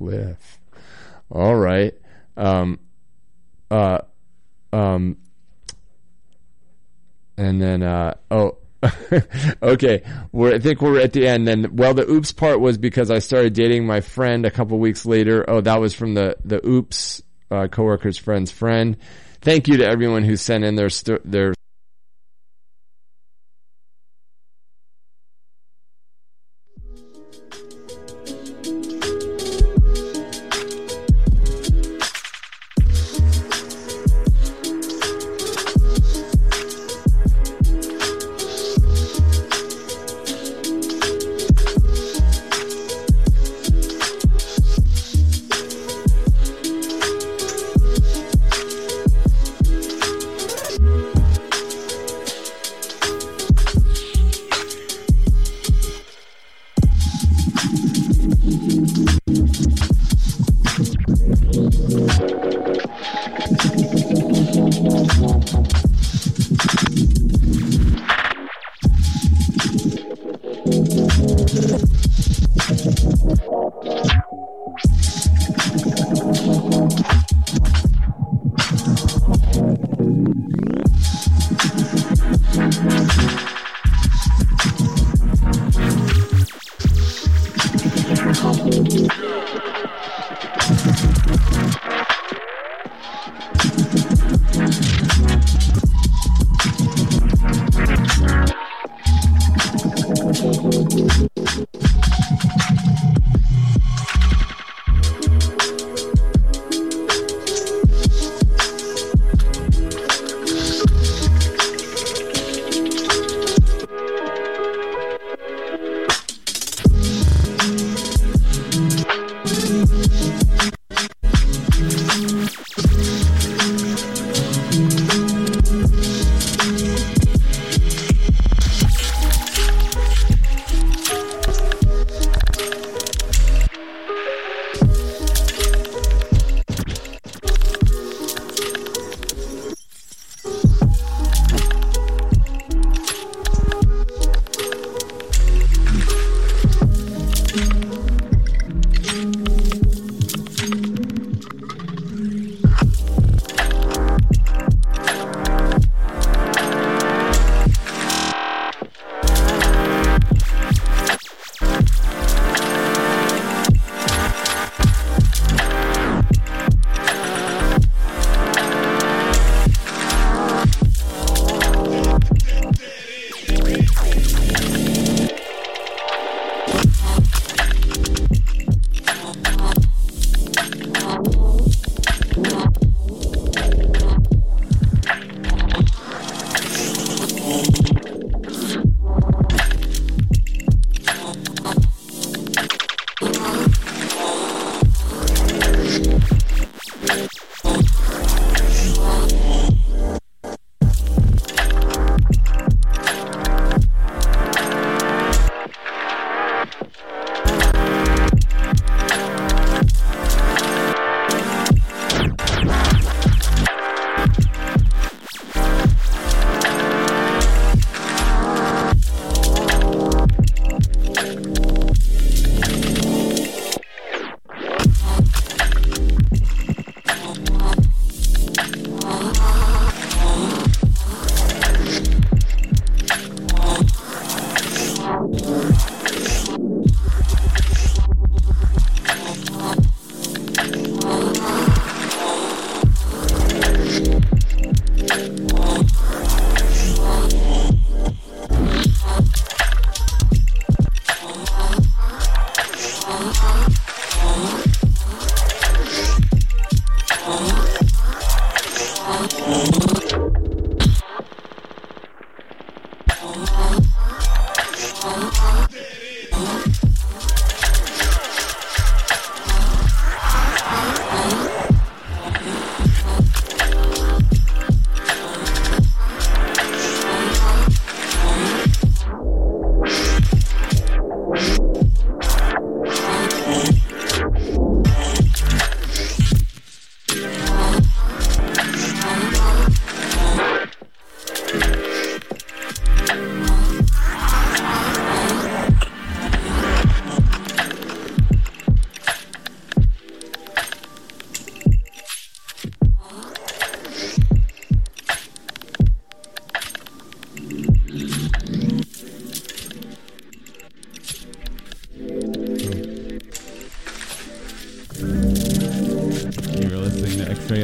cliff. All right. Um, uh, um, and then, uh, oh, okay. We're, I think we're at the end. Then, well, the oops part was because I started dating my friend a couple weeks later. Oh, that was from the, the oops, uh, coworker's friend's friend. Thank you to everyone who sent in their, sto- their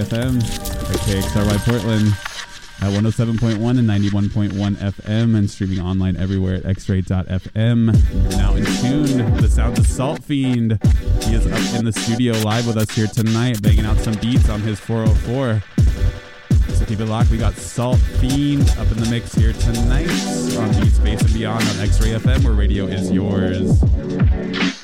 FM, KXRY Portland at 107.1 and 91.1 FM and streaming online everywhere at xray.fm. Now in tune the sounds of Saltfeend. He is up in the studio live with us here tonight, banging out some beats on his 404. So keep it locked. We got Saltfeend up in the mix here tonight on Beats Bass and Beyond on X-Ray FM, where radio is yours.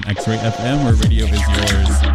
On X-Ray FM where radio is yours.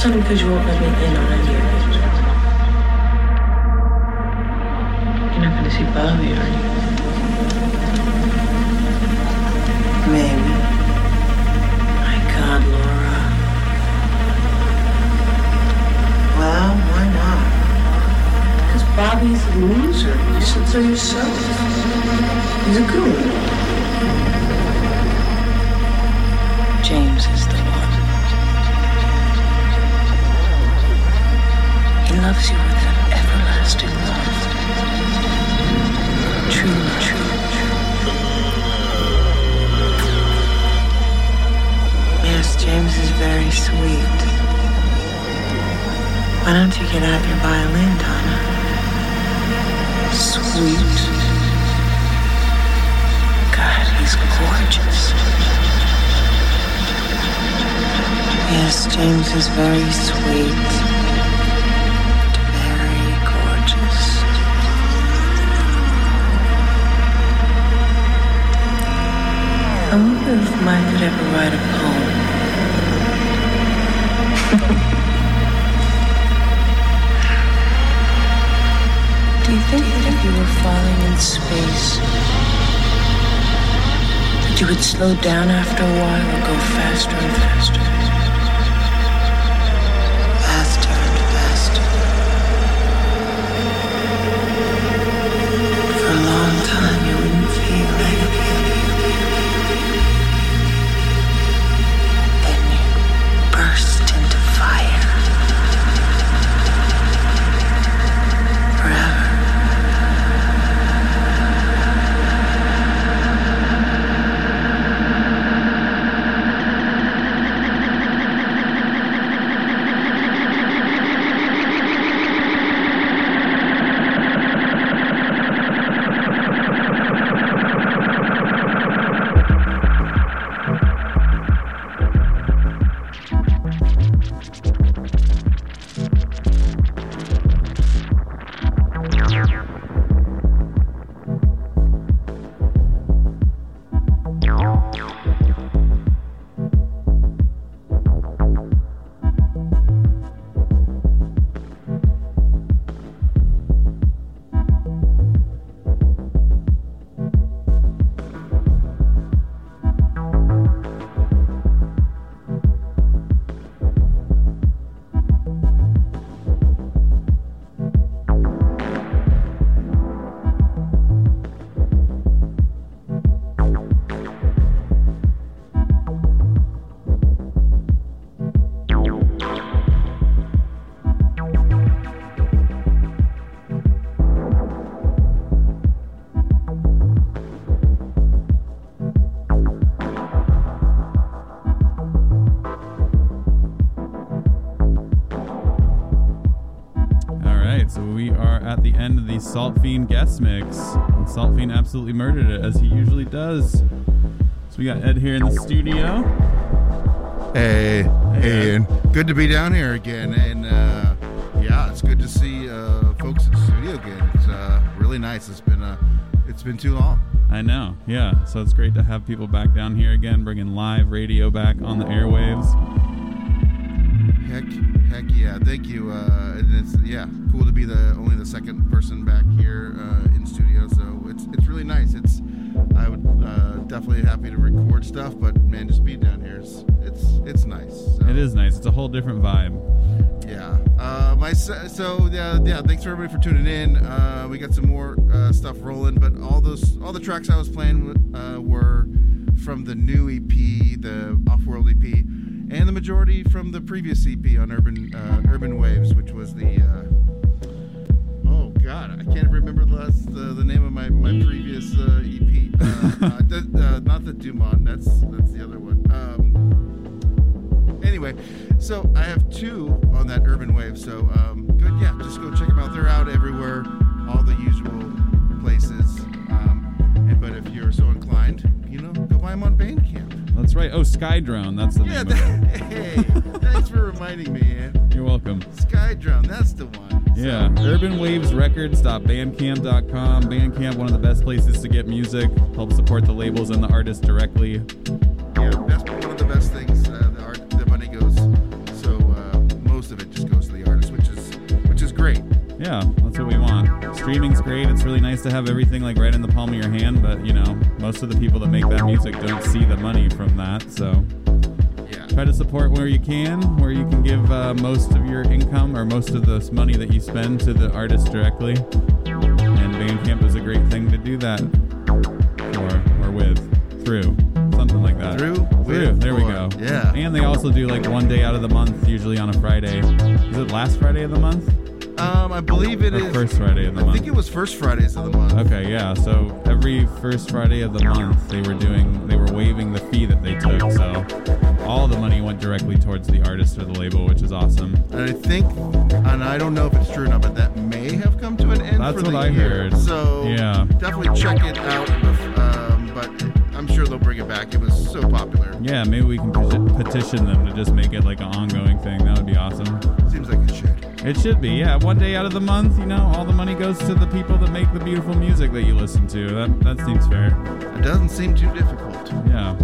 That's only because you won't let me in on it. Falling in space, that you would slow down after a while or go faster and? Faster at the end of the Saltfeend guest mix. And Saltfeend absolutely murdered it, as he usually does. So we got Ed here in the studio. Hey, Hey, hey, good to be down here again. And uh, yeah, it's good to see uh, folks in the studio again. It's uh, really nice. It's been uh, it's been too long. I know, yeah. So it's great to have people back down here again, bringing live radio back on the airwaves. Heck, heck yeah! Thank you. Uh, and it's yeah, cool to be the only the second person back here uh, in studio. So it's it's really nice. It's I would uh, definitely happy to record stuff, but man, just being down here is it's it's nice. So. It is nice. It's a whole different vibe. Yeah. Uh, my so yeah yeah. Thanks for everybody for tuning in. Uh, we got some more uh, stuff rolling, but all those all the tracks I was playing uh, were from the new EP, the Off-World EP, and the majority from the previous EP on Urban uh, Urban Waves, which was the. Uh, God, I can't remember the last the, the name of my my previous uh, EP. Uh, uh, th- uh, not the Dumont. That's that's the other one. Um, anyway, so I have two on that Urban Wave. So um, good, yeah. Just go check them out. They're out everywhere, all the usual places. Um, and but if you're so inclined, you know, go buy them on Bandcamp. That's right. Oh, Skydrone. That's the Yeah, name that, hey, thanks for reminding me, man. You're welcome. Skydrone, that's the one. Yeah, urbanwavesrecords.bandcamp.com. Bandcamp, one of the best places to get music. Help support the labels and the artists directly. Yeah, that's one of the best things. Uh, the art, the money goes. So uh, most of it just goes to the artist, which is which is great. Yeah, that's what we want. Streaming's great. It's really nice to have everything like right in the palm of your hand, but you know, most of the people that make that music don't see the money from that. So. Try to support where you can, where you can give uh, most of your income or most of the money that you spend to the artist directly. And Bandcamp is a great thing to do that for or with, through, something like that. Through, Through. There we go. Yeah. And they also do like one day out of the month, usually on a Friday. Is it last Friday of the month? Um, I believe it Or is. first Friday of the I month? I think it was first Fridays of the month. Okay, yeah. So every first Friday of the month, they were doing, they were waiving the fee that they took. So all the money went directly towards the artist or the label, which is awesome. And I think, and I don't know if it's true or not, but that may have come to an end That's for what the I year. heard. So Yeah. definitely check it out. Um, but I'm sure they'll bring it back. It was so popular. Yeah, maybe we can peti- petition them to just make it like an ongoing thing. That would be awesome. Seems like it should. It should be, yeah. One day out of the month, you know, all the money goes to the people that make the beautiful music that you listen to. That that seems fair. It doesn't seem too difficult. Yeah.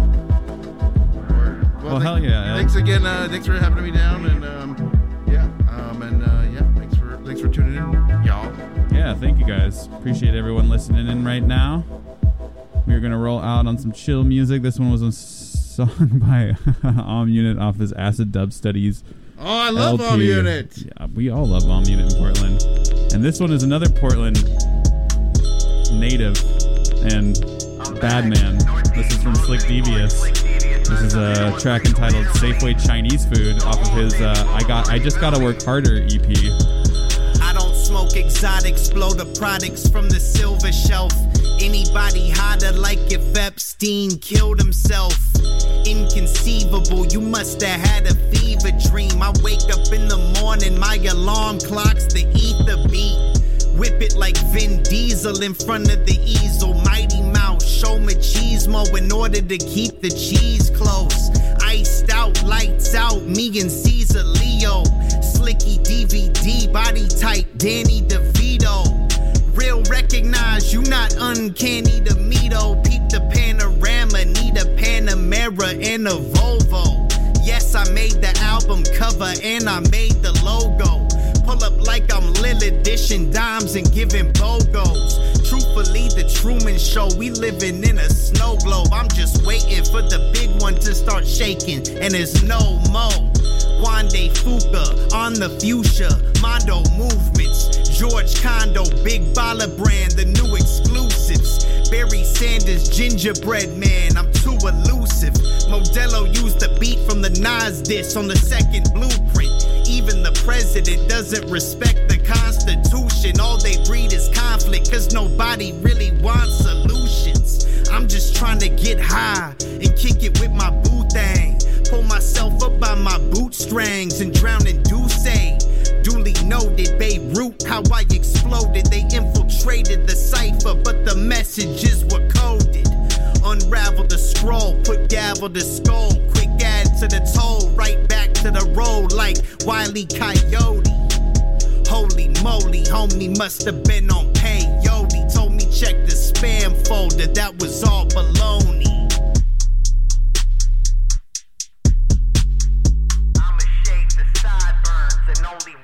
Well, Well, hell yeah, Thanks again. Uh, thanks for having me down. And um, yeah, um, and uh, yeah, thanks for thanks for tuning in, y'all. Yeah, thank you guys. Appreciate everyone listening in right now. We're gonna roll out on some chill music. This one was a song by Om Unit off his Acid Dub Studies. Oh, I love LP. Om Unit. Yeah, we all love Om Unit in Portland. And this one is another Portland native and bad man. This is from Slick Devious. This is a track entitled Safeway Chinese Food off of his uh, I got I just gotta work harder EP. I don't smoke exotics, blow the products from the silver shelf. Anybody hotter like if Epstein killed himself? Inconceivable, you must have had a fever dream. I wake up in the morning, my alarm clock's the ether beat. Whip it like Vin Diesel in front of the easel. Mighty show machismo in order to keep the cheese close. Iced out, lights out, me and Caesar Leo. Slicky DVD, body type Danny DeVito. Real recognize you not uncanny to me though. Peep the panorama, need a Panamera and a Volvo. Yes, I made the album cover and I made the logo. Pull up like I'm Lil dishing dimes and giving BOGOs. Truthfully, the Truman Show, we living in a snow globe. I'm just waiting for the big one to start shaking, and there's no mo. Wande Fuka on the fuchsia, Mondo movements. George Condo, Big Baller brand, the new exclusives. Barry Sanders, gingerbread man, I'm too elusive. Modelo used the beat from the Nas diss on the second blueprint. Even the president doesn't respect the Constitution. All they breed is conflict, cause nobody really wants solutions. I'm just trying to get high and kick it with my boo thing. Pull myself up by my bootstrings and drown in Douce. Duly noted, Beirut, how I exploded. They infiltrated the cipher, but the messages were coded. Unravel the scroll, put gavel to skull. Quick add to the toll, right back to the road like Wiley Coyote. Holy moly, homie must have been on peyote. Told me check the spam folder, that was all baloney. I'ma shave the sideburns and only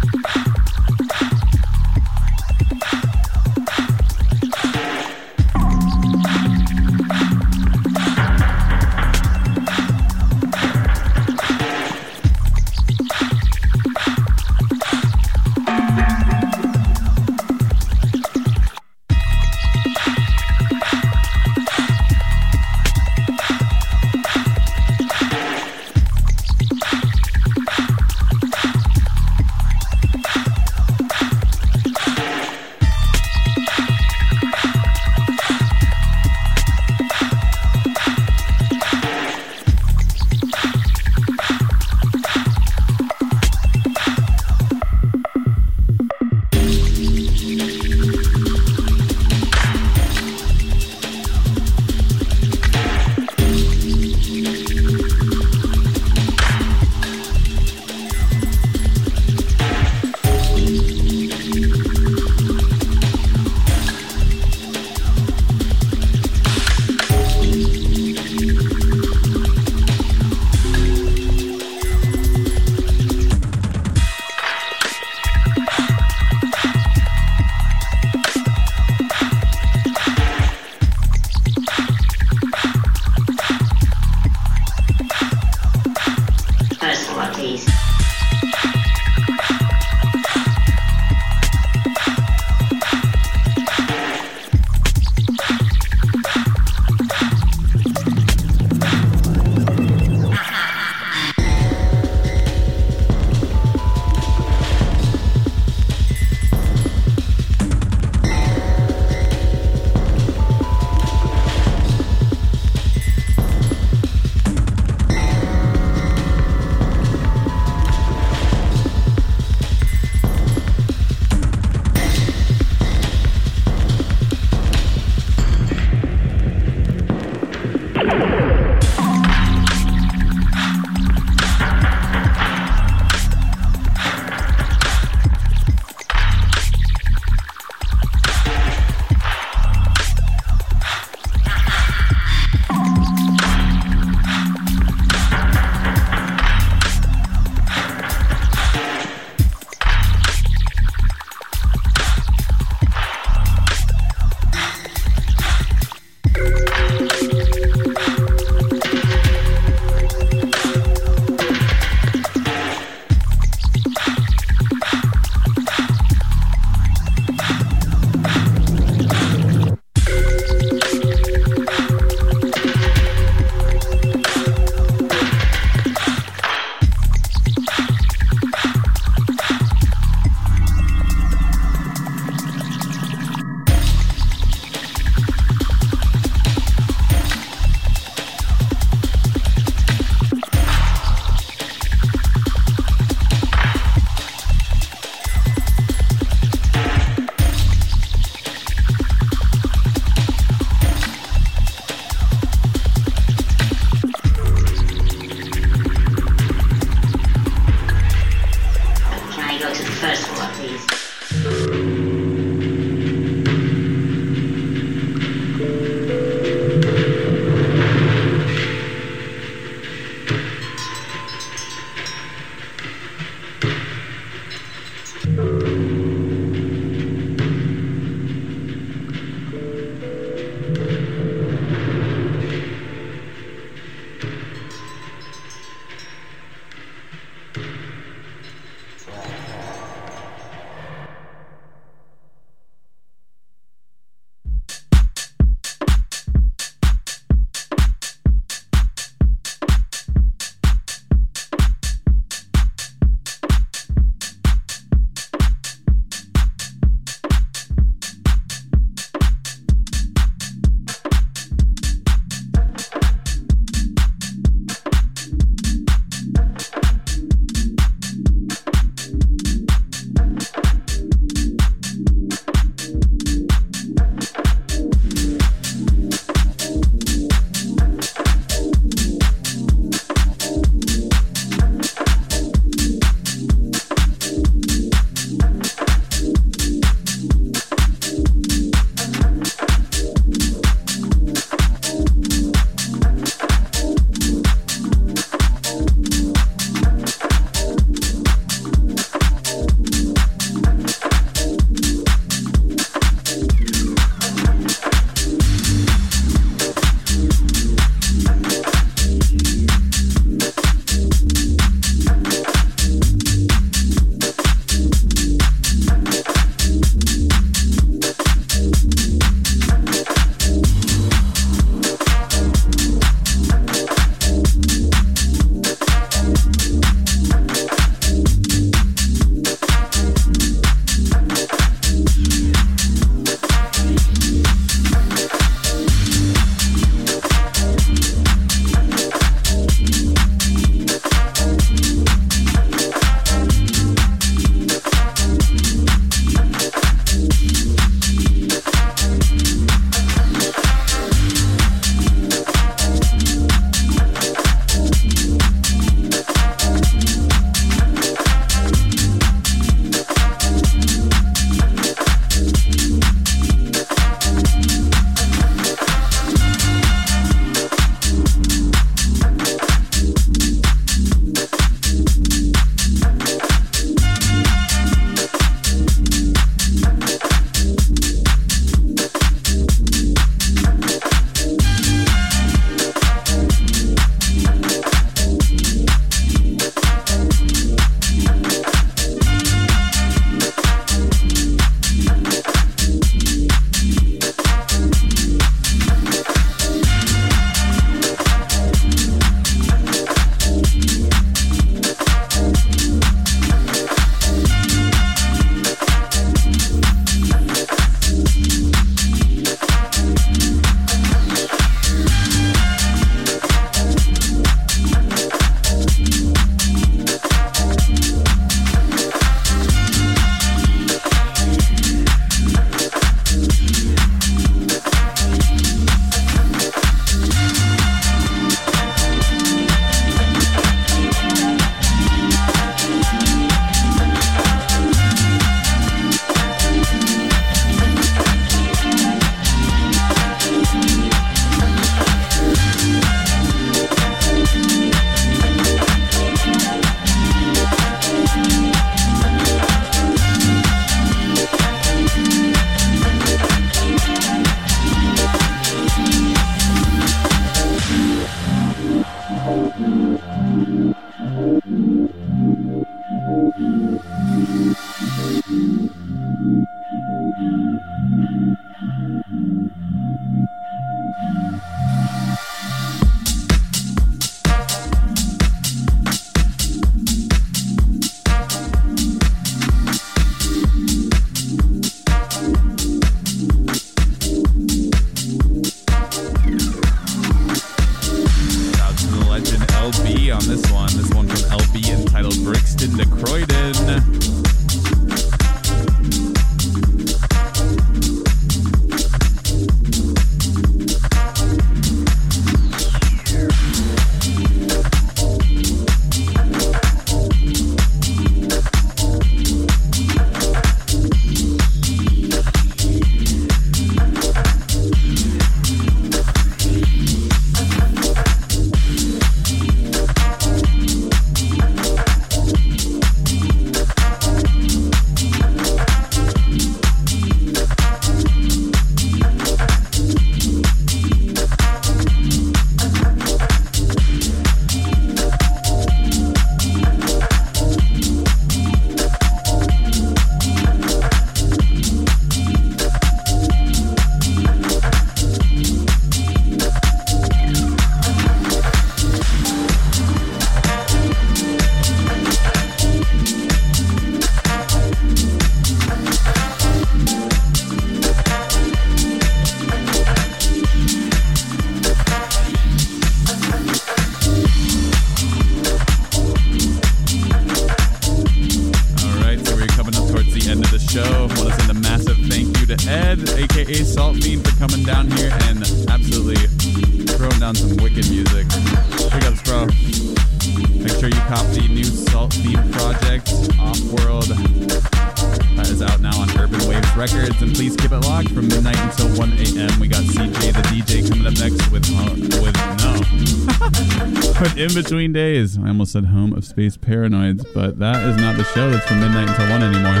Almost said Home of Space Paranoids, but that is not the show that's from midnight until 1 anymore.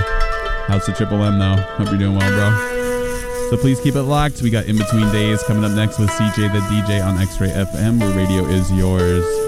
House the Triple M, though. Hope you're doing well, bro. So please keep it locked. We got In Between Days coming up next with CJ the DJ on X Ray FM, where radio is yours.